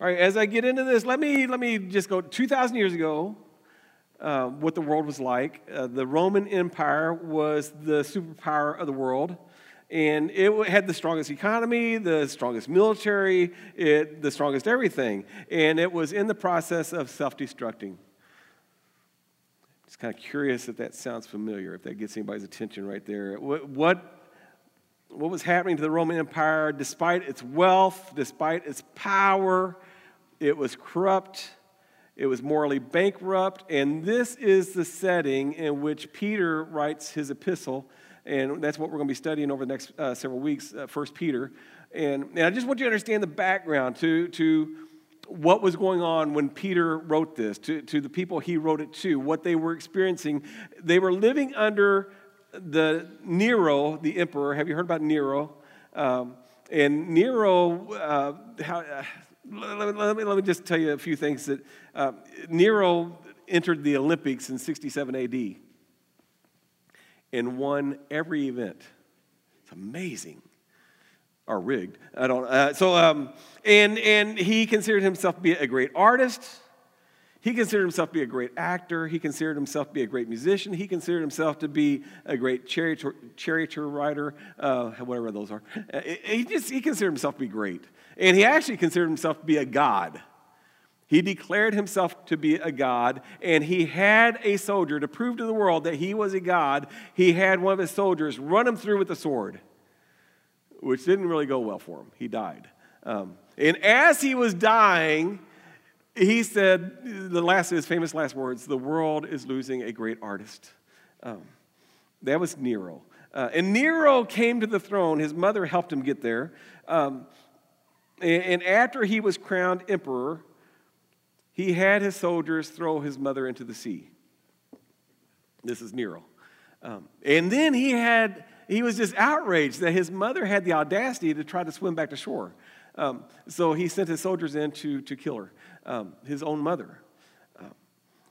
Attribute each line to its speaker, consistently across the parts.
Speaker 1: All right, as I get into this, let me, let me just go 2,000 years ago, uh, what the world was like. Uh, the Roman Empire was the superpower of the world, and it had the strongest economy, the strongest military, it, the strongest everything, and it was in the process of self destructing. Just kind of curious if that sounds familiar, if that gets anybody's attention right there. What, what what was happening to the Roman Empire, despite its wealth, despite its power, it was corrupt, it was morally bankrupt, and this is the setting in which Peter writes his epistle, and that's what we're going to be studying over the next uh, several weeks, uh, First Peter. And, and I just want you to understand the background to, to what was going on when Peter wrote this, to, to the people he wrote it to, what they were experiencing. They were living under the Nero, the emperor. Have you heard about Nero? Um, and Nero, uh, how, uh, let, me, let, me, let me just tell you a few things that uh, Nero entered the Olympics in 67 AD and won every event. It's amazing. Or rigged. I don't. Uh, so, um, and and he considered himself to be a great artist. He considered himself to be a great actor. He considered himself to be a great musician. He considered himself to be a great charioteer, charioteer rider, uh, whatever those are. Uh, he, just, he considered himself to be great. And he actually considered himself to be a god. He declared himself to be a god, and he had a soldier to prove to the world that he was a god. He had one of his soldiers run him through with a sword, which didn't really go well for him. He died. Um, and as he was dying, he said the last his famous last words the world is losing a great artist. Um, that was nero. Uh, and nero came to the throne. His mother helped him get there. Um, and, and after he was crowned emperor he had his soldiers throw his mother into the sea. This is nero. Um, and then he had he was just outraged that his mother had the audacity to try to swim back to shore um, so he sent his soldiers in to, to kill her um, his own mother. Uh,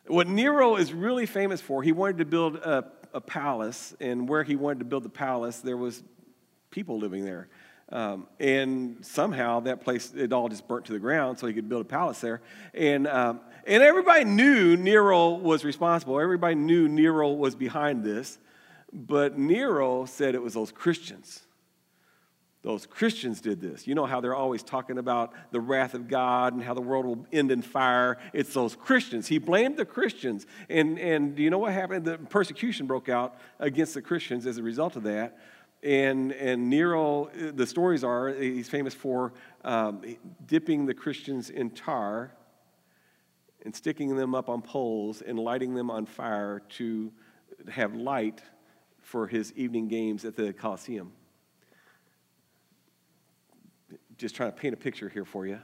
Speaker 1: what Nero is really famous for, he wanted to build a, a, palace, and where he wanted to build the palace, there was people living there. Um, and somehow that place, it all just burnt to the ground so he could build a palace there. And, um, and everybody knew Nero was responsible. Everybody knew Nero was behind this. But Nero said it was those Christians those Christians did this. You know how they're always talking about the wrath of God and how the world will end in fire. It's those Christians. He blamed the Christians. And, and do you know what happened? The persecution broke out against the Christians as a result of that. And, and Nero, the stories are, he's famous for um, dipping the Christians in tar and sticking them up on poles and lighting them on fire to have light for his evening games at the Colosseum just trying to paint a picture here for you.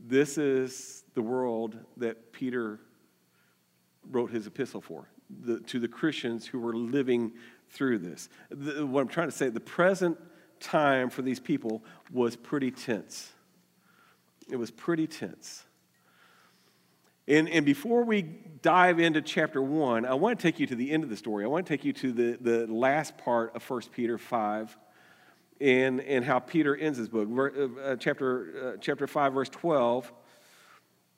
Speaker 1: This is the world that Peter wrote his epistle for, the, to the Christians who were living through this. The, what I'm trying to say, the present time for these people was pretty tense. It was pretty tense. And, and before we dive into chapter 1, I want to take you to the end of the story. I want to take you to the, the last part of 1 Peter 5 and, and how Peter ends his book. Uh, uh, chapter, uh, chapter 5, verse 12,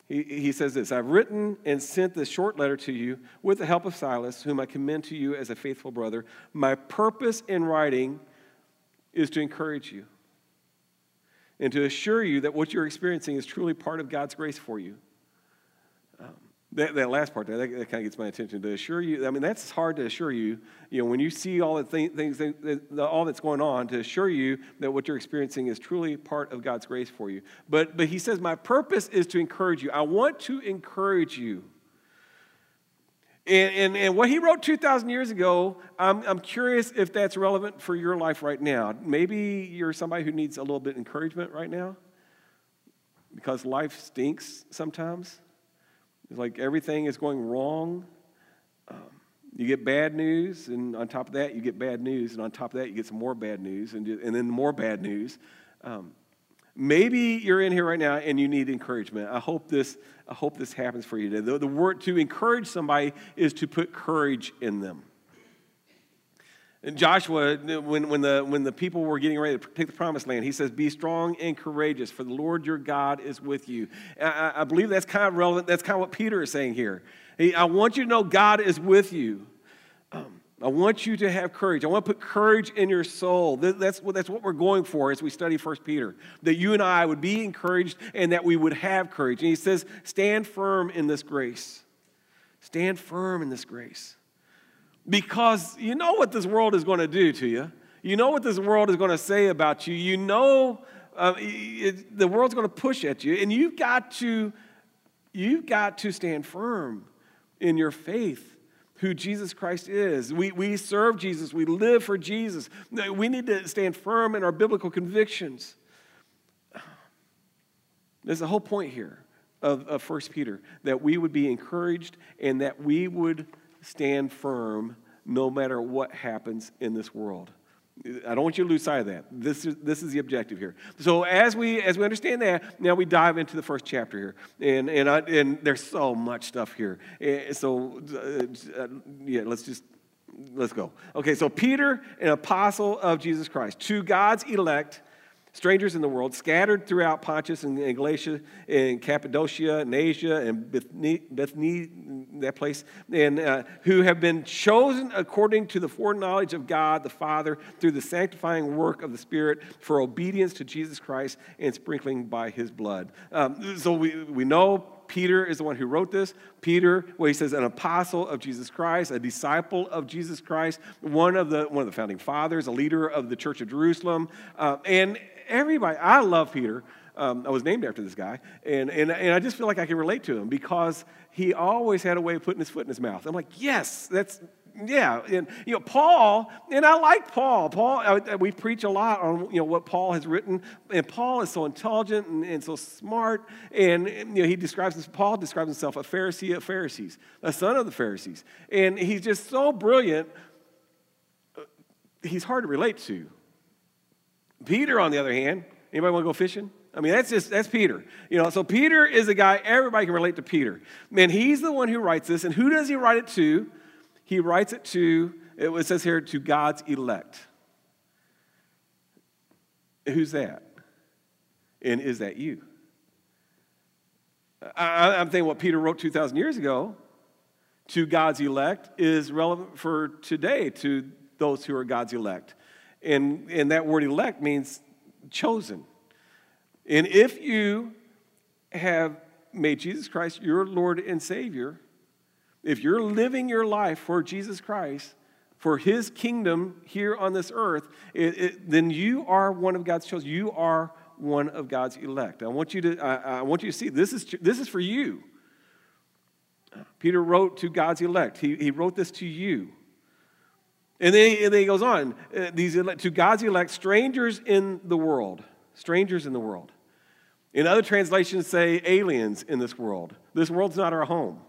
Speaker 1: he, he says this I've written and sent this short letter to you with the help of Silas, whom I commend to you as a faithful brother. My purpose in writing is to encourage you and to assure you that what you're experiencing is truly part of God's grace for you. That, that last part there, that, that, kind of gets my attention to assure you. I mean, that's hard to assure you. You know, when you see all the th- things, all that's going on, to assure you that what you're experiencing is truly part of God's grace for you. But, but he says, my purpose is to encourage you. I want to encourage you. And, and, and what he wrote 2,000 years ago, I'm, I'm curious if that's relevant for your life right now. Maybe you're somebody who needs a little bit of encouragement right now because life stinks sometimes. It's like everything is going wrong. Um, you get bad news, and on top of that, you get bad news, and on top of that, you get some more bad news, and, and then more bad news. Um, maybe you're in here right now and you need encouragement. I hope this, I hope this happens for you today. The, the word to encourage somebody is to put courage in them. Joshua, when, when, the, when the people were getting ready to take the promised land, he says, Be strong and courageous, for the Lord your God is with you. I, I believe that's kind of relevant. That's kind of what Peter is saying here. He, I want you to know God is with you. Um, I want you to have courage. I want to put courage in your soul. That's what, that's what we're going for as we study 1 Peter. That you and I would be encouraged and that we would have courage. And he says, Stand firm in this grace. Stand firm in this grace because you know what this world is going to do to you. You know what this world is going to say about you. You know uh, it, the world's going to push at you, and you've got to you've got to stand firm in your faith. Who Jesus Christ is. We, we serve Jesus. We live for Jesus. We need to stand firm in our biblical convictions. There's the whole point here of, of 1 Peter that we would be encouraged and that we would stand firm no matter what happens in this world. I don't want you to lose sight of that. This is, this is the objective here. So as we as we understand that, now we dive into the first chapter here, and and I, and there's so much stuff here. And so uh, yeah, let's just let's go. Okay, so Peter, an apostle of Jesus Christ, to God's elect strangers in the world, scattered throughout Pontus and, Galatia and Cappadocia and Asia and Bethany, that place, and uh, who have been chosen according to the foreknowledge of God the Father through the sanctifying work of the Spirit for obedience to Jesus Christ and sprinkling by his blood. Um, so we, we know Peter is the one who wrote this. Peter, well, he says, an apostle of Jesus Christ, a disciple of Jesus Christ, one of the, one of the founding fathers, a leader of the church of Jerusalem. Uh, and everybody, I love Peter. Um, I was named after this guy, and, and, and I just feel like I can relate to him because he always had a way of putting his foot in his mouth. I'm like, yes, that's, yeah. And, you know, Paul, and I like Paul. Paul, uh, we preach a lot on, you know, what Paul has written, and Paul is so intelligent and, and so smart, and, you know, he describes, this, Paul describes himself a Pharisee of Pharisees, a son of the Pharisees, and he's just so brilliant, uh, he's hard to relate to. Peter, on the other hand, anybody want to go fishing? I mean, that's just, that's Peter. You know, so Peter is a guy, everybody can relate to Peter. Man, he's the one who writes this. And who does he write it to? He writes it to, it says here, to God's elect. Who's that? And is that you? I, am thinking what Peter wrote 2,000 years ago to God's elect is relevant for today to those who are God's elect. And, and that word elect means chosen. And if you have made Jesus Christ your Lord and Savior, if you're living your life for Jesus Christ, for his kingdom here on this earth, it, it, then you are one of God's chosen. You are one of God's elect. I want you to, I, I want you to see this is, this is for you. Peter wrote to God's elect, he, he wrote this to you. And then, and then he goes on uh, these elect, to God's elect, strangers in the world. Strangers in the world. In other translations, say aliens in this world. This world's not our home.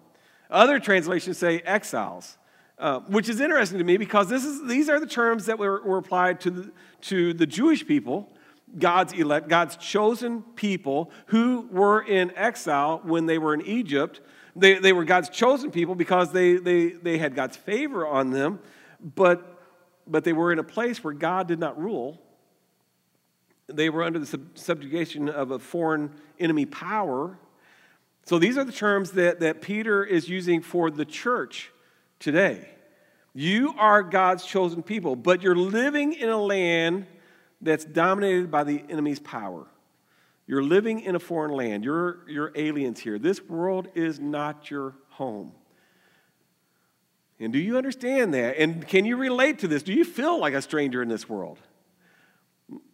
Speaker 1: Other translations say exiles, uh, which is interesting to me because this is, these are the terms that were, were applied to the, to the Jewish people, God's elect, God's chosen people who were in exile when they were in Egypt. They, they were God's chosen people because they, they, they had God's favor on them but, but they were in a place where God did not rule. They were under the sub- subjugation of a foreign enemy power. So these are the terms that, that Peter is using for the church today. You are God's chosen people, but you're living in a land that's dominated by the enemy's power. You're living in a foreign land. You're, you're aliens here. This world is not your home. And do you understand that? And can you relate to this? Do you feel like a stranger in this world?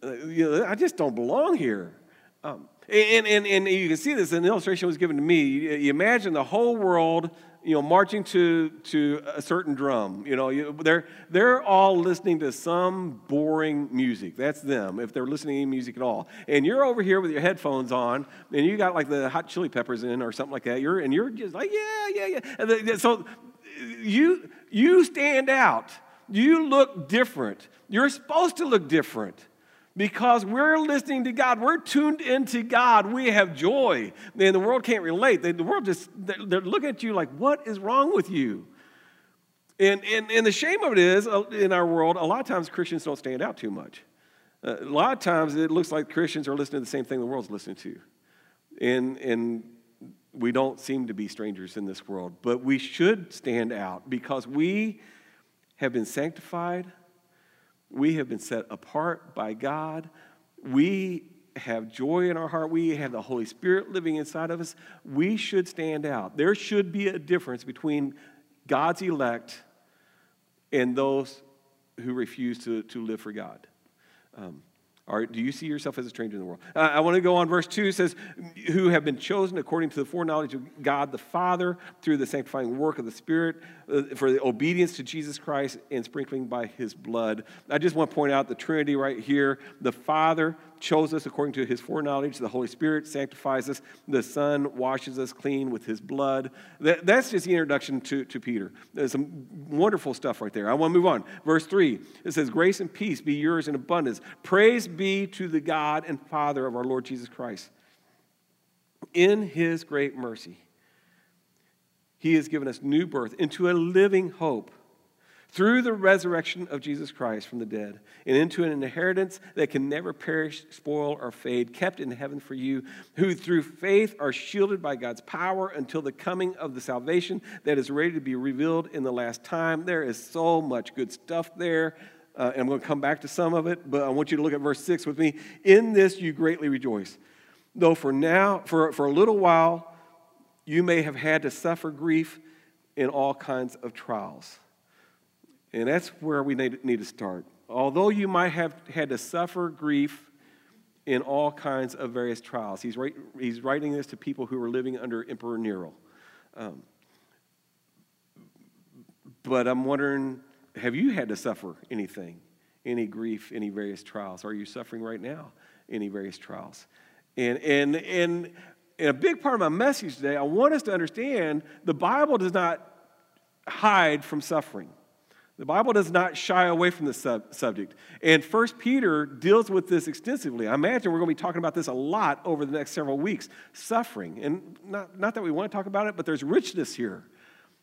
Speaker 1: You know, I just don't belong here. Um, and, and, and you can see this, an illustration was given to me. You imagine the whole world, you know, marching to, to a certain drum. You know, you, they're, they're all listening to some boring music. That's them, if they're listening to any music at all. And you're over here with your headphones on, and you got like the hot chili peppers in or something like that. You're, and you're just like, yeah, yeah, yeah. So you, you stand out. You look different. You're supposed to look different because we're listening to God. We're tuned into God. We have joy. And the world can't relate. The world just, they're looking at you like, what is wrong with you? And, and, and the shame of it is, uh, in our world, a lot of times Christians don't stand out too much. Uh, a lot of times it looks like Christians are listening to the same thing the world's listening to. And, and we don't seem to be strangers in this world, but we should stand out because we have been sanctified, we have been set apart by God, we have joy in our heart, we have the Holy Spirit living inside of us. We should stand out. There should be a difference between God's elect and those who refuse to, to live for God. Um, or do you see yourself as a stranger in the world? Uh, I want to go on. Verse 2 says, Who have been chosen according to the foreknowledge of God the Father through the sanctifying work of the Spirit uh, for the obedience to Jesus Christ and sprinkling by his blood. I just want to point out the Trinity right here. The Father chose us according to his foreknowledge. The Holy Spirit sanctifies us. The Son washes us clean with his blood. That, that's just the introduction to, to Peter. There's some wonderful stuff right there. I want to move on. Verse 3 it says, Grace and peace be yours in abundance. Praise be to the God and Father of our Lord Jesus Christ. In his great mercy, he has given us new birth into a living hope through the resurrection of Jesus Christ from the dead and into an inheritance that can never perish, spoil, or fade, kept in heaven for you, who through faith are shielded by God's power until the coming of the salvation that is ready to be revealed in the last time. There is so much good stuff there. Uh, and I'm going to come back to some of it, but I want you to look at verse 6 with me. In this you greatly rejoice. Though for now, for, for a little while, you may have had to suffer grief in all kinds of trials. And that's where we need, to start. Although you might have had to suffer grief in all kinds of various trials, he's, he's writing this to people who were living under Emperor Nero. Um, but I'm wondering have you had to suffer anything, any grief, any various trials? Are you suffering right now, any various trials? And, and, and, and a big part of my message today, I want us to understand the Bible does not hide from suffering. The Bible does not shy away from this sub- subject. And First Peter deals with this extensively. I imagine we're going to be talking about this a lot over the next several weeks suffering. And not, not that we want to talk about it, but there's richness here.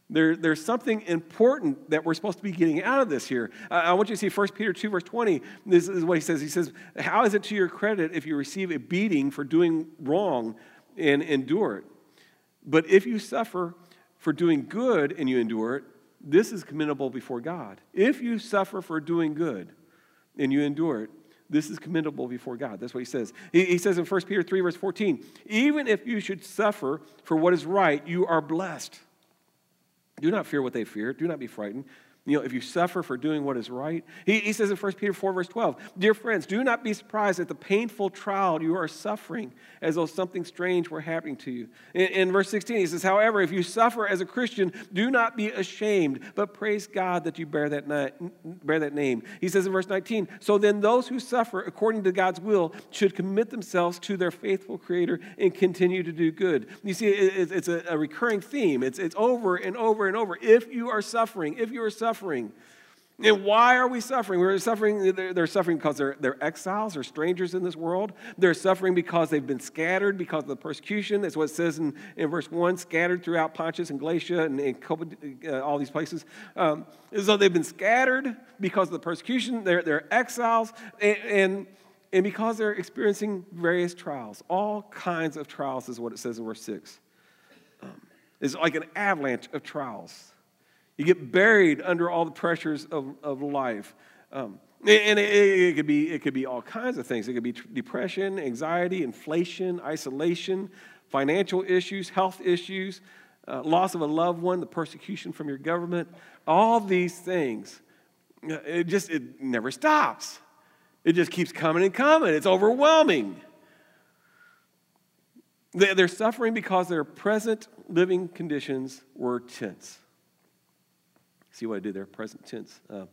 Speaker 1: There, there's something important that we're supposed to be getting out of this here. Uh, I want you to see 1 Peter 2, verse 20. This is what he says. He says, How is it to your credit if you receive a beating for doing wrong and endure it? But if you suffer for doing good and you endure it, this is commendable before God. If you suffer for doing good and you endure it, this is commendable before God. That's what he says. He, he says in 1 Peter 3, verse 14, even if you should suffer for what is right, you are blessed. Do not fear what they fear. Do not be frightened. You know, if you suffer for doing what is right. He, he says in 1 Peter 4, verse 12, Dear friends, do not be surprised at the painful trial you are suffering as though something strange were happening to you. In, in verse 16, he says, However, if you suffer as a Christian, do not be ashamed, but praise God that you bear that, na- bear that name. He says in verse 19, So then those who suffer according to God's will should commit themselves to their faithful Creator and continue to do good. You see, it, it's a, a recurring theme. It's, it's over and over and over. If you are suffering, if you are suffering, suffering. And why are we suffering? We're suffering, they're, they're suffering because they're, they're exiles or strangers in this world. They're suffering because they've been scattered because of the persecution. That's what it says in, in verse 1 scattered throughout Pontus and Galatia and, and uh, all these places. Um, so they've been scattered because of the persecution. They're, they're exiles. And, and, and because they're experiencing various trials. All kinds of trials is what it says in verse 6. Um, it's like an avalanche of trials. You get buried under all the pressures of, of life. Um, and it, it, could be, it could be all kinds of things. It could be depression, anxiety, inflation, isolation, financial issues, health issues, uh, loss of a loved one, the persecution from your government. All these things. Uh, it just it never stops. It just keeps coming and coming. It's overwhelming. They're suffering because their present living conditions were tense. See what I did there? Present tense. Uh,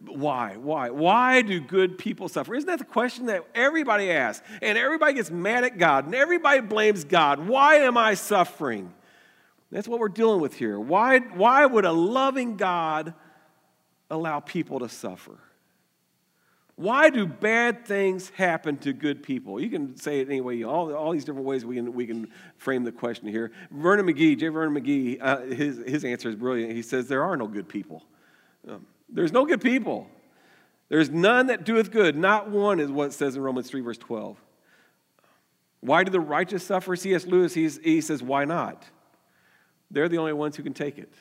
Speaker 1: why? Why? Why do good people suffer? Isn't that the question that everybody asks? And everybody gets mad at God and everybody blames God. Why am I suffering? That's what we're dealing with here. Why, why would a loving God allow people to suffer? Why do bad things happen to good people? You can say it any way, all, all these different ways we can, we can frame the question here. Vernon McGee, J. Vernon McGee, uh, his, his answer is brilliant. He says, There are no good people. Um, there's no good people. There's none that doeth good. Not one is what it says in Romans 3, verse 12. Why do the righteous suffer? C.S. Lewis, he says, Why not? They're the only ones who can take it.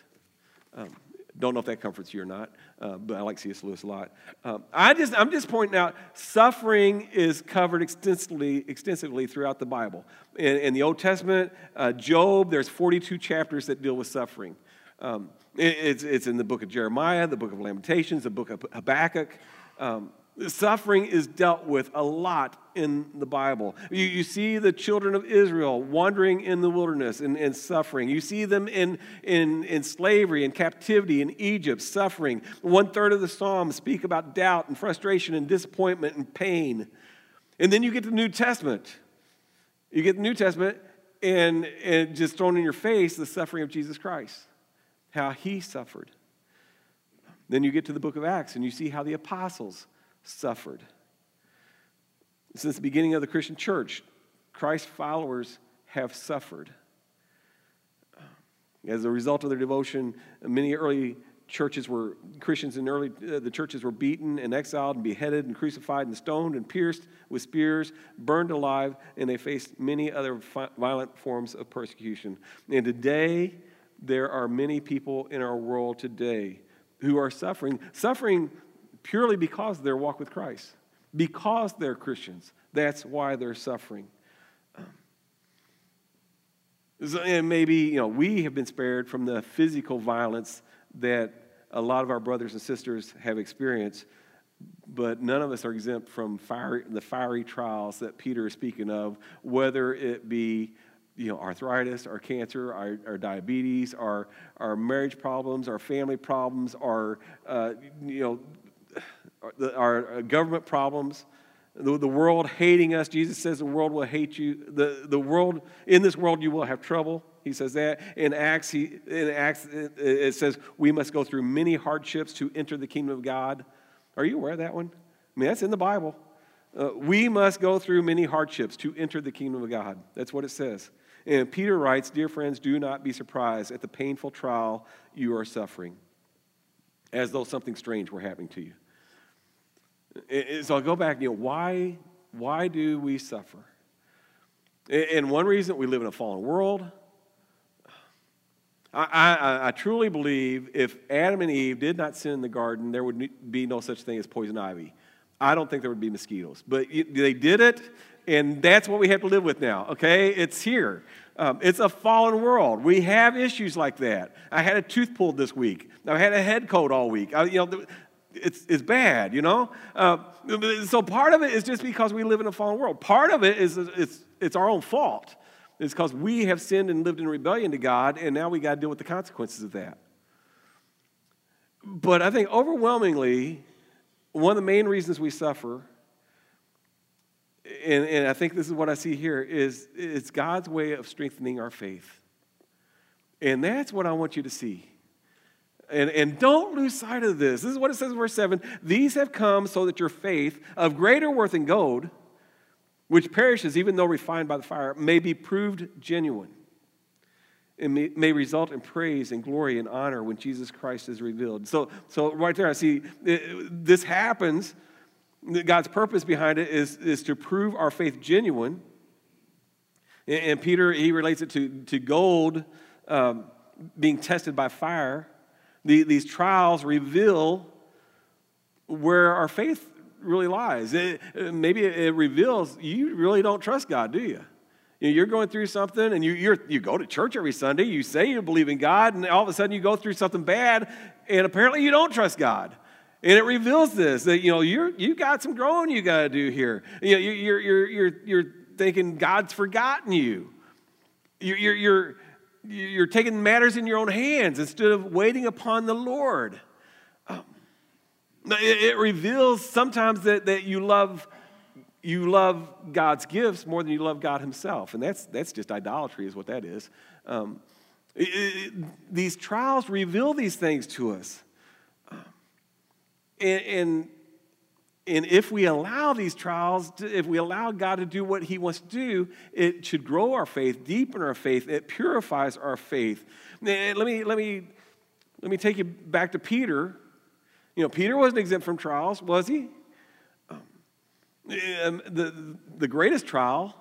Speaker 1: Um, don't know if that comforts you or not, uh, but I like C.S. Lewis a lot. Um, I just, I'm just pointing out suffering is covered extensively, extensively throughout the Bible. In, in the Old Testament, uh, Job, there's 42 chapters that deal with suffering. Um, it, it's, it's in the book of Jeremiah, the book of Lamentations, the book of Habakkuk. Um, Suffering is dealt with a lot in the Bible. You, you see the children of Israel wandering in the wilderness and, and suffering. You see them in, in, in slavery and captivity in Egypt, suffering. One third of the Psalms speak about doubt and frustration and disappointment and pain. And then you get the New Testament. You get the New Testament, and, and just thrown in your face the suffering of Jesus Christ, how he suffered. Then you get to the book of Acts, and you see how the apostles suffered. Since the beginning of the Christian church, Christ's followers have suffered. As a result of their devotion, many early churches were Christians in early uh, the churches were beaten and exiled and beheaded and crucified and stoned and pierced with spears, burned alive, and they faced many other fi- violent forms of persecution. And today, there are many people in our world today who are suffering, suffering purely because of their walk with Christ, because they're Christians. That's why they're suffering. Um, and maybe, you know, we have been spared from the physical violence that a lot of our brothers and sisters have experienced, but none of us are exempt from fire, the fiery trials that Peter is speaking of, whether it be you know, arthritis, our cancer, our, our diabetes, our, our marriage problems, our family problems, our, uh, you know, our government problems, the, the world hating us. Jesus says the world will hate you. The, the world, in this world, you will have trouble. He says that. In Acts, he, in Acts, it says we must go through many hardships to enter the kingdom of God. Are you aware of that one? I mean, that's in the Bible. Uh, we must go through many hardships to enter the kingdom of God. That's what it says. And Peter writes, Dear friends, do not be surprised at the painful trial you are suffering, as though something strange were happening to you. So I'll go back, you know, why, why do we suffer? And one reason we live in a fallen world. I, I, I, truly believe if Adam and Eve did not sin in the garden, there would be no such thing as poison ivy. I don't think there would be mosquitoes. But they did it, and that's what we have to live with now, okay? It's here. Um, it's a fallen world. We have issues like that. I had a tooth pulled this week. I had a head cold all week. I, you know, it's, it's bad, you know? Uh, so part of it is just because we live in a fallen world. Part of it is it's, it's our own fault. It's because we have sinned and lived in rebellion to God, and now we got to deal with the consequences of that. But I think overwhelmingly, one of the main reasons we suffer, and, and I think this is what I see here, is it's God's way of strengthening our faith. And that's what I want you to see. And, and don't lose sight of this. This is what it says in verse 7 These have come so that your faith, of greater worth than gold, which perishes even though refined by the fire, may be proved genuine. and may, may result in praise and glory and honor when Jesus Christ is revealed. So, so right there, I see it, this happens. God's purpose behind it is, is to prove our faith genuine. And, and Peter, he relates it to, to gold um, being tested by fire. The, these trials reveal where our faith really lies. It, maybe it reveals you really don't trust God, do you? You're going through something and you, you go to church every Sunday, you say you believe in God, and all of a sudden you go through something bad, and apparently you don't trust God. And it reveals this that you know you're you got some growing you got to do here. You know, you're, you're, you're, you're thinking God's forgotten you. You're, you're you're taking matters in your own hands instead of waiting upon the Lord. Um, it, it, reveals sometimes that, that you love you love God's gifts more than you love God Himself, and that's that's just idolatry, is what that is. Um, it, it, these trials reveal these things to us, um, and, and And if we allow these trials, to, if we allow God to do what He wants to do, it should grow our faith, deepen our faith, it purifies our faith. let me, let me, let me take you back to Peter. You know, Peter wasn't exempt from trials, was he? Um, the, the greatest trial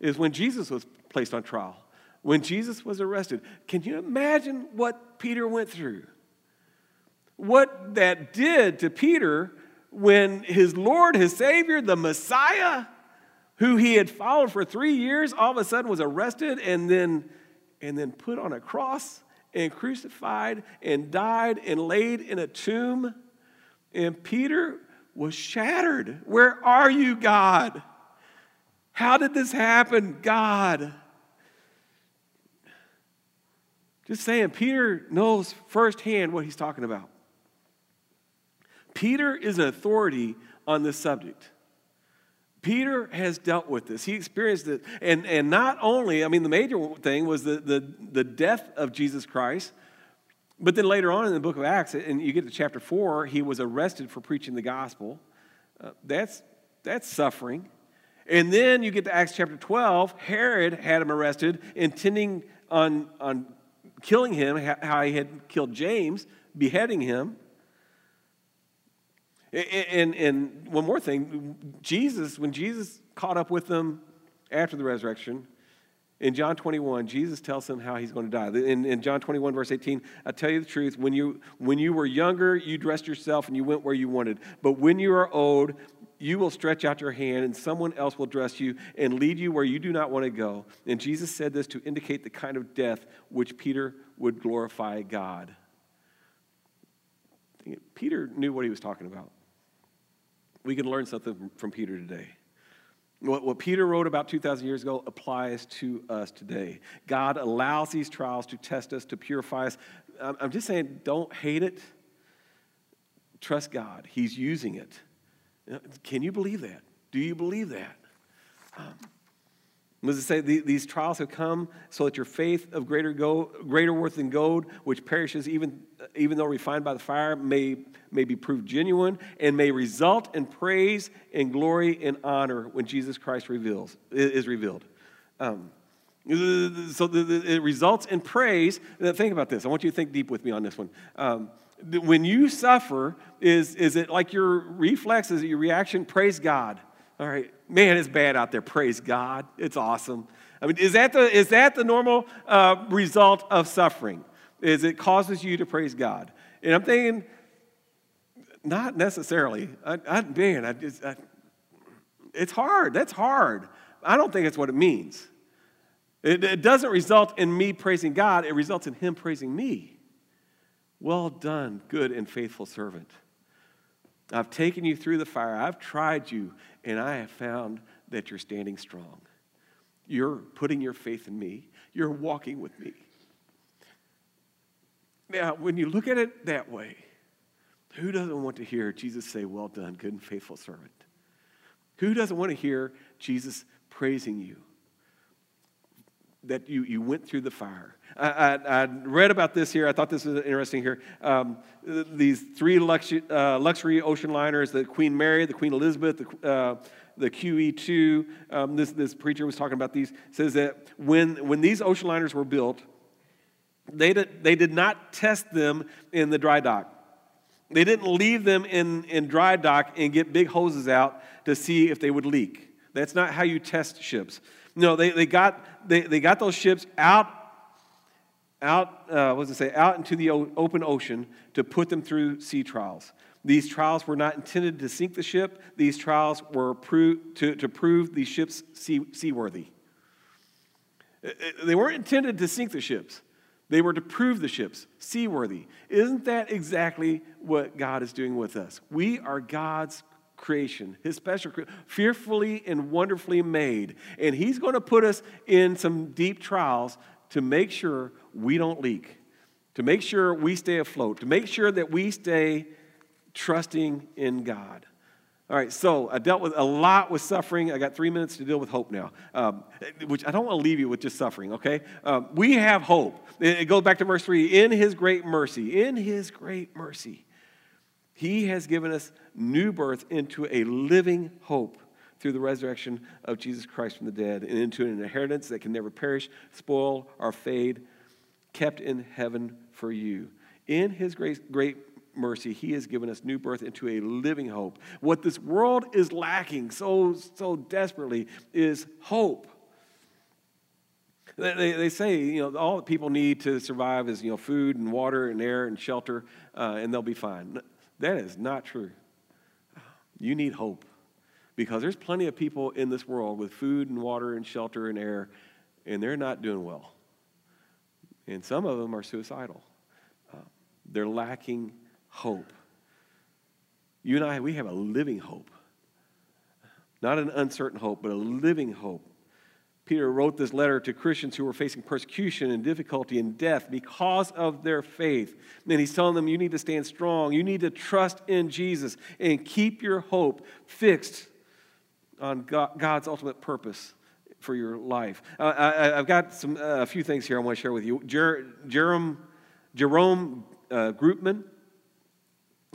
Speaker 1: is when Jesus was placed on trial, when Jesus was arrested. Can you imagine what Peter went through? What that did to Peter when his Lord, his Savior, the Messiah, who he had followed for three years, all of a sudden was arrested and then, and then put on a cross and crucified and died and laid in a tomb. And Peter was shattered. Where are you, God? How did this happen, God? Just saying, Peter knows firsthand what he's talking about. Peter is an authority on this subject. Peter has dealt with this. He experienced it. And, and not only, I mean, the major thing was the, the, the death of Jesus Christ, but then later on in the book of Acts, and you get to chapter 4, he was arrested for preaching the gospel. Uh, that's, that's suffering. And then you get to Acts chapter 12, Herod had him arrested, intending on, on killing him, how he had killed James, beheading him. And, and one more thing Jesus, when Jesus caught up with them after the resurrection, in John 21, Jesus tells them how he's going to die. In, in, John 21, verse 18, I tell you the truth, when you, when you were younger, you dressed yourself and you went where you wanted. But when you are old, you will stretch out your hand and someone else will dress you and lead you where you do not want to go. And Jesus said this to indicate the kind of death which Peter would glorify God. Peter knew what he was talking about we can learn something from Peter today. What, what Peter wrote about 2,000 years ago applies to us today. God allows these trials to test us, to purify us. I'm, just saying, don't hate it. Trust God. He's using it. Can you believe that? Do you believe that? Um, it say these trials have come so that your faith of greater, go, greater worth than gold, which perishes even, even though refined by the fire, may, may be proved genuine and may result in praise and glory and honor when Jesus Christ reveals, is revealed. Um, so it results in praise. Think about this. I want you to think deep with me on this one. Um, when you suffer, is, is it like your reflex? Is it your reaction? Praise God. All right, man, it's bad out there. Praise God. It's awesome. I mean, is that the, is that the normal uh, result of suffering? Is it causes you to praise God? And I'm thinking, not necessarily. I, I man, I just, I, it's hard. That's hard. I don't think that's what it means. It, it doesn't result in me praising God, it results in Him praising me. Well done, good and faithful servant. I've taken you through the fire. I've tried you, and I have found that you're standing strong. You're putting your faith in me, you're walking with me. Now, when you look at it that way, who doesn't want to hear Jesus say, Well done, good and faithful servant? Who doesn't want to hear Jesus praising you? That you, you went through the fire. I, I, I read about this here. I thought this was interesting here. Um, these three luxury, uh, luxury ocean liners the Queen Mary, the Queen Elizabeth, the, uh, the QE2, um, this, this preacher was talking about these, says that when, when these ocean liners were built, they did, they did not test them in the dry dock. They didn't leave them in, in dry dock and get big hoses out to see if they would leak. That's not how you test ships. No, they, they, got, they, they got those ships out, out uh, what it say, out into the open ocean to put them through sea trials. These trials were not intended to sink the ship. These trials were pro- to, to prove the ships sea, seaworthy. They weren't intended to sink the ships. They were to prove the ships seaworthy. Isn't that exactly what God is doing with us? We are God's creation, His special, fearfully and wonderfully made. And He's going to put us in some deep trials to make sure we don't leak, to make sure we stay afloat, to make sure that we stay trusting in God. All right, so I dealt with a lot with suffering. I got three minutes to deal with hope now, um, which I don't want to leave you with just suffering, okay? Um, we have hope. It goes back to verse 3 in his great mercy, in his great mercy, He has given us new birth into a living hope through the resurrection of Jesus Christ from the dead and into an inheritance that can never perish, spoil, or fade, kept in heaven for you. In his great, great mercy, he has given us new birth into a living hope. What this world is lacking so, so desperately is hope. They, they say, you know, all that people need to survive is, you know, food and water and air and shelter, uh, and they'll be fine. That is not true. You need hope because there's plenty of people in this world with food and water and shelter and air, and they're not doing well. And some of them are suicidal. Uh, they're lacking hope. You and I, we have a living hope. Not an uncertain hope, but a living hope. Peter wrote this letter to Christians who were facing persecution and difficulty and death because of their faith. And he's telling them, you need to stand strong. You need to trust in Jesus and keep your hope fixed on God's ultimate purpose for your life. Uh, I, have got some, uh, a few things here I want to share with you. Jer- Jerome, Jerome uh, Groopman,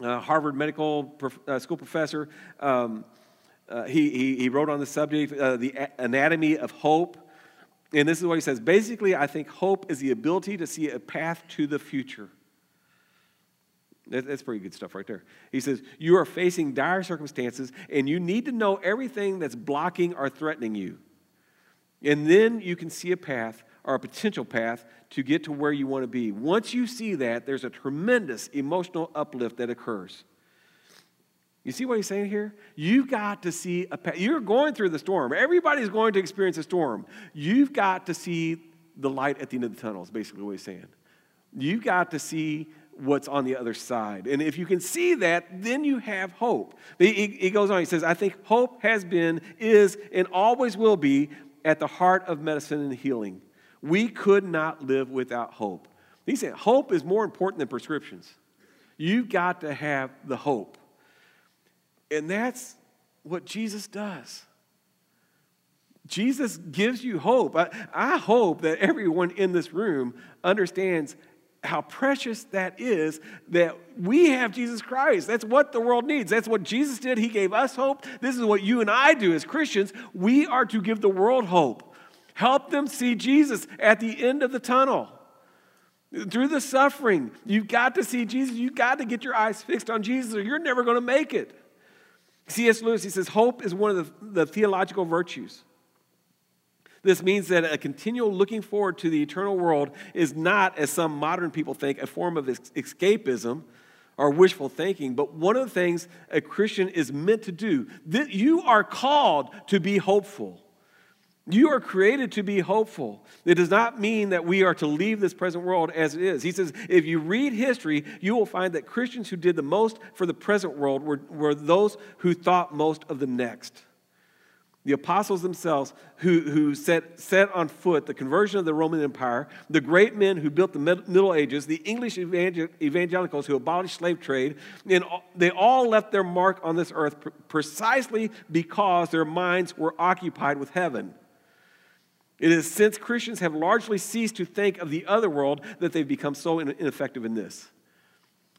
Speaker 1: uh, Harvard Medical prof- uh, School professor, um, uh, he, he, he, wrote on the subject, The Anatomy of Hope. And this is what he says Basically, I think hope is the ability to see a path to the future. That's pretty good stuff right there. He says, You are facing dire circumstances, and you need to know everything that's blocking or threatening you. And then you can see a path or a potential path to get to where you want to be. Once you see that, there's a tremendous emotional uplift that occurs. You see what he's saying here? You've got to see a path. You're going through the storm. Everybody's going to experience a storm. You've got to see the light at the end of the tunnel, is basically what he's saying. You've got to see what's on the other side. And if you can see that, then you have hope. He, he, goes on, he says, I think hope has been, is, and always will be at the heart of medicine and healing. We could not live without hope. He said, hope is more important than prescriptions. You've got to have the hope. And that's what Jesus does. Jesus gives you hope. I, I hope that everyone in this room understands how precious that is that we have Jesus Christ. That's what the world needs. That's what Jesus did. He gave us hope. This is what you and I do as Christians. We are to give the world hope. Help them see Jesus at the end of the tunnel. Through the suffering, you've got to see Jesus. You've got to get your eyes fixed on Jesus, or you're never going to make it. C.S. Lewis, he says, hope is one of the, the theological virtues. This means that a continual looking forward to the eternal world is not, as some modern people think, a form of escapism or wishful thinking, but one of the things a Christian is meant to do. That you are called to be hopeful. You are created to be hopeful. It does not mean that we are to leave this present world as it is. He says, if you read history, you will find that Christians who did the most for the present world were, were those who thought most of the next the apostles themselves who, who set, set on foot the conversion of the Roman Empire, the great men who built the Middle Ages, the English evangelicals who abolished slave trade, and they all left their mark on this earth precisely because their minds were occupied with heaven. It is since Christians have largely ceased to think of the other world that they've become so ineffective in this.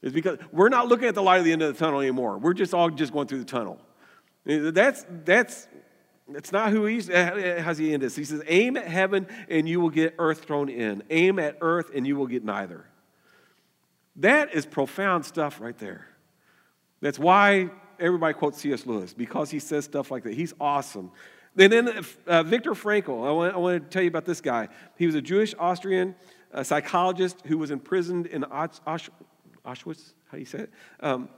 Speaker 1: It's because we're not looking at the light at the end of the tunnel anymore. We're just all just going through the tunnel. That's, that's that's not who he's, how's he end this? He says, aim at heaven and you will get earth thrown in. Aim at earth and you will get neither. That is profound stuff right there. That's why everybody quotes C.S. Lewis, because he says stuff like that. He's awesome. And then uh, Viktor Frankl, I want, I want, to tell you about this guy. He was a Jewish Austrian psychologist who was imprisoned in Auschwitz. How do you say it? Um,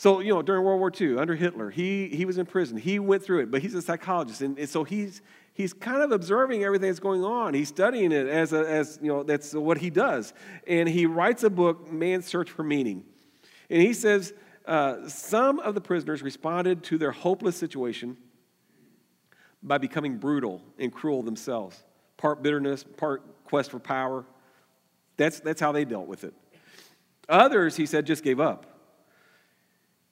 Speaker 1: so, you know, during World War II, under Hitler, he, he was in prison. He went through it, but he's a psychologist. And, and so he's, he's kind of observing everything that's going on. He's studying it as, a, as, you know, that's what he does. And he writes a book, Man's Search for Meaning. And he says uh, some of the prisoners responded to their hopeless situation by becoming brutal and cruel themselves. Part bitterness, part quest for power. That's, that's how they dealt with it. Others, he said, just gave up.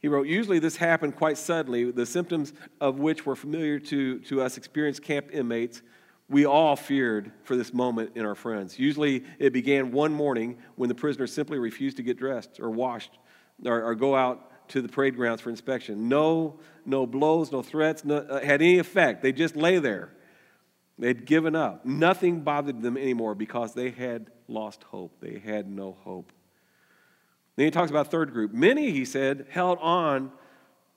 Speaker 1: He wrote, Usually this happened quite suddenly, the symptoms of which were familiar to, to us experienced camp inmates. We all feared for this moment in our friends. Usually it began one morning when the prisoner simply refused to get dressed or washed or, or go out to the parade grounds for inspection. No, no blows, no threats no, uh, had any effect. They just lay there. They'd given up. Nothing bothered them anymore because they had lost hope. They had no hope. Then he talks about third group. Many, he said, held on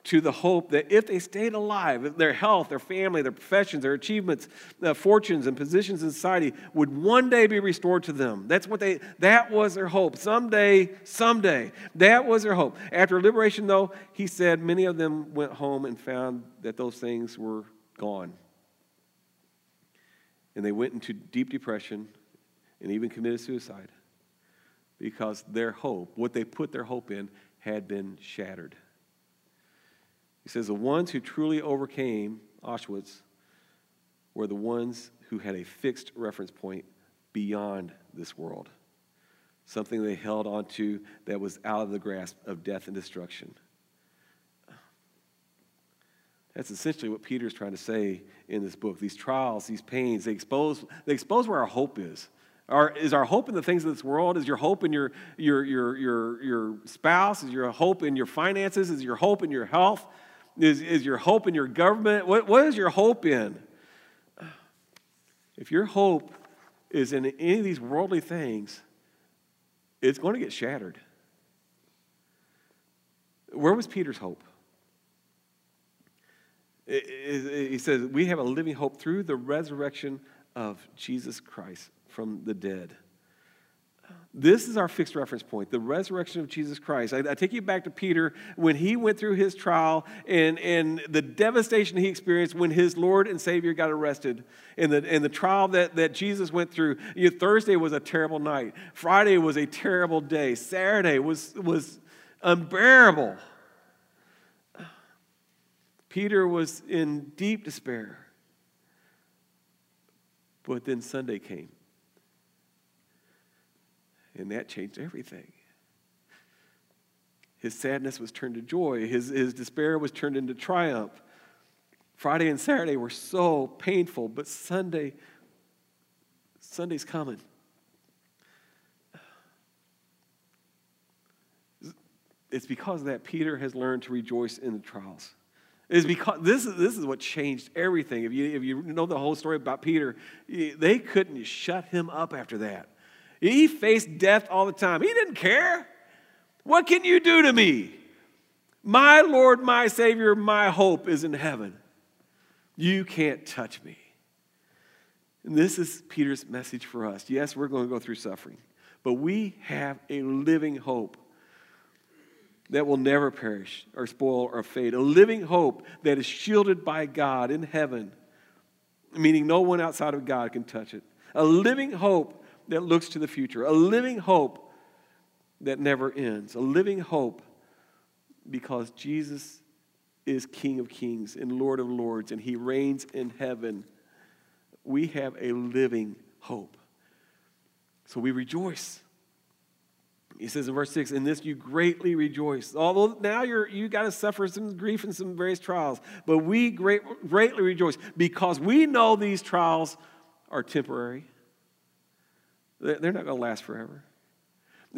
Speaker 1: to the hope that if they stayed alive, their health, their family, their professions, their achievements, their fortunes, and positions in society would one day be restored to them. That's what they, that was their hope. Someday, someday. That was their hope. After liberation, though, he said many of them went home and found that those things were gone. And they went into deep depression and even committed suicide because their hope, what they put their hope in, had been shattered. He says, The ones who truly overcame Auschwitz were the ones who had a fixed reference point beyond this world, something they held onto that was out of the grasp of death and destruction. That's essentially what Peter's trying to say in this book. These trials, these pains, they expose, they expose where our hope is. Our, is our hope in the things of this world? Is your hope in your, your, your, your, your spouse? Is your hope in your finances? Is your hope in your health? Is, is your hope in your government? What, what is your hope in? If your hope is in any of these worldly things, it's going to get shattered. Where was Peter's hope? He says, We have a living hope through the resurrection of Jesus Christ from the dead. This is our fixed reference point the resurrection of Jesus Christ. I, I, take you back to Peter when he went through his trial and, and the devastation he experienced when his Lord and Savior got arrested, and the, and the trial that, that Jesus went through. You know, Thursday was a terrible night, Friday was a terrible day, Saturday was, was unbearable. Peter was in deep despair. But then Sunday came. And that changed everything. His sadness was turned to joy, his, his despair was turned into triumph. Friday and Saturday were so painful, but Sunday, Sunday's coming. It's because that Peter has learned to rejoice in the trials is because this is, this is what changed everything. If you, if you know the whole story about Peter, they couldn't shut him up after that. He faced death all the time. He didn't care. What can you do to me? My Lord, my Savior, my hope is in heaven. You can't touch me. And this is Peter's message for us. Yes, we're going to go through suffering, but we have a living hope that will never perish or spoil or fade, a living hope that is shielded by God in heaven, meaning no one outside of God can touch it, a living hope that looks to the future, a living hope that never ends, a living hope because Jesus is King of kings and Lord of lords, and he reigns in heaven. We have a living hope. So we rejoice. He says in verse 6, In this you greatly rejoice. Although now you're, you got to suffer some grief and some various trials, but we great, greatly rejoice because we know these trials are temporary. They're not going to last forever.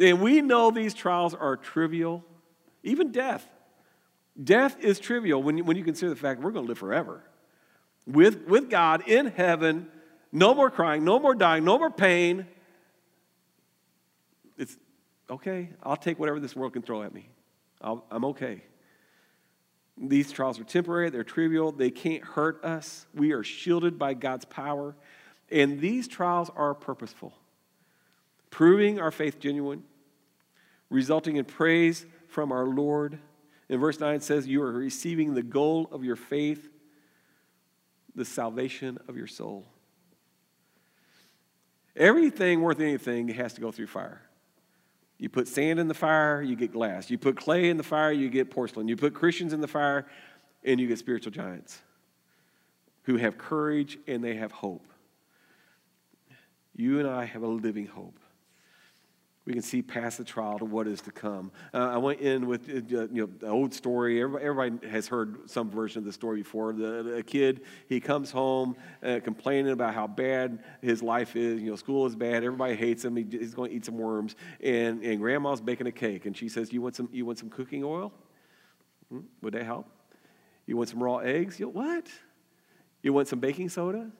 Speaker 1: And we know these trials are trivial, even death. Death is trivial when you, when you consider the fact we're going to live forever with, with God in heaven. No more crying, no more dying, no more pain. It's, okay, I'll take whatever this world can throw at me. i am okay. These trials are temporary, they're trivial, they can't hurt us. We are shielded by God's power. And these trials are purposeful, proving our faith genuine, resulting in praise from our Lord. In verse 9 says, You are receiving the goal of your faith, the salvation of your soul. Everything worth anything has to go through fire. You put sand in the fire, you get glass. You put clay in the fire, you get porcelain. You put Christians in the fire, and you get spiritual giants who have courage and they have hope. You and I have a living hope. We can see past the trial to what is to come. Uh, I went in with uh, you know the old story. Everybody, everybody, has heard some version of the story before. The, the kid he comes home uh, complaining about how bad his life is. You know, school is bad. Everybody hates him. He, he's going to eat some worms. And, and grandma's baking a cake, and she says, "You want some? You want some cooking oil? Hmm? Would that help? You want some raw eggs? You what? You want some baking soda?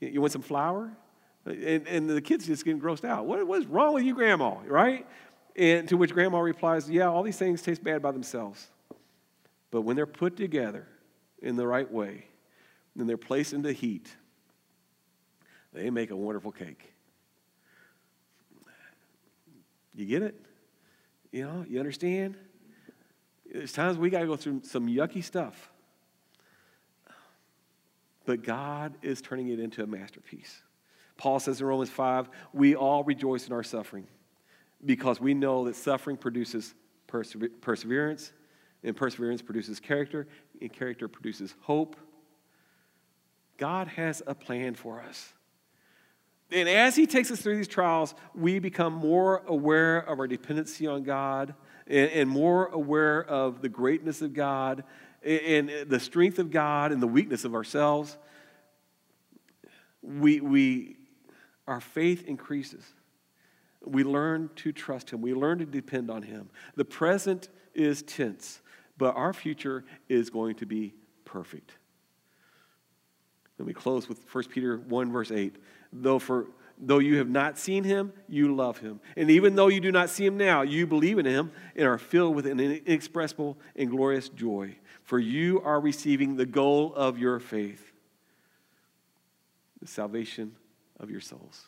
Speaker 1: You want some flour?" And, and the kid's just getting grossed out. What, what's wrong with you, Grandma? Right? And to which Grandma replies, Yeah, all these things taste bad by themselves. But when they're put together in the right way, and they're placed into heat, they make a wonderful cake. You get it? You know, you understand? There's times we got to go through some yucky stuff. But God is turning it into a masterpiece. Paul says in Romans 5, we all rejoice in our suffering because we know that suffering produces perseverance, and perseverance produces character, and character produces hope. God has a plan for us. And as He takes us through these trials, we become more aware of our dependency on God and, and more aware of the greatness of God and, and the strength of God and the weakness of ourselves. We, we our faith increases. We learn to trust Him, we learn to depend on Him. The present is tense, but our future is going to be perfect. Let me close with 1 Peter 1, verse 8. Though, for, though you have not seen him, you love him. And even though you do not see him now, you believe in him and are filled with an inexpressible and glorious joy. For you are receiving the goal of your faith, the salvation of your souls.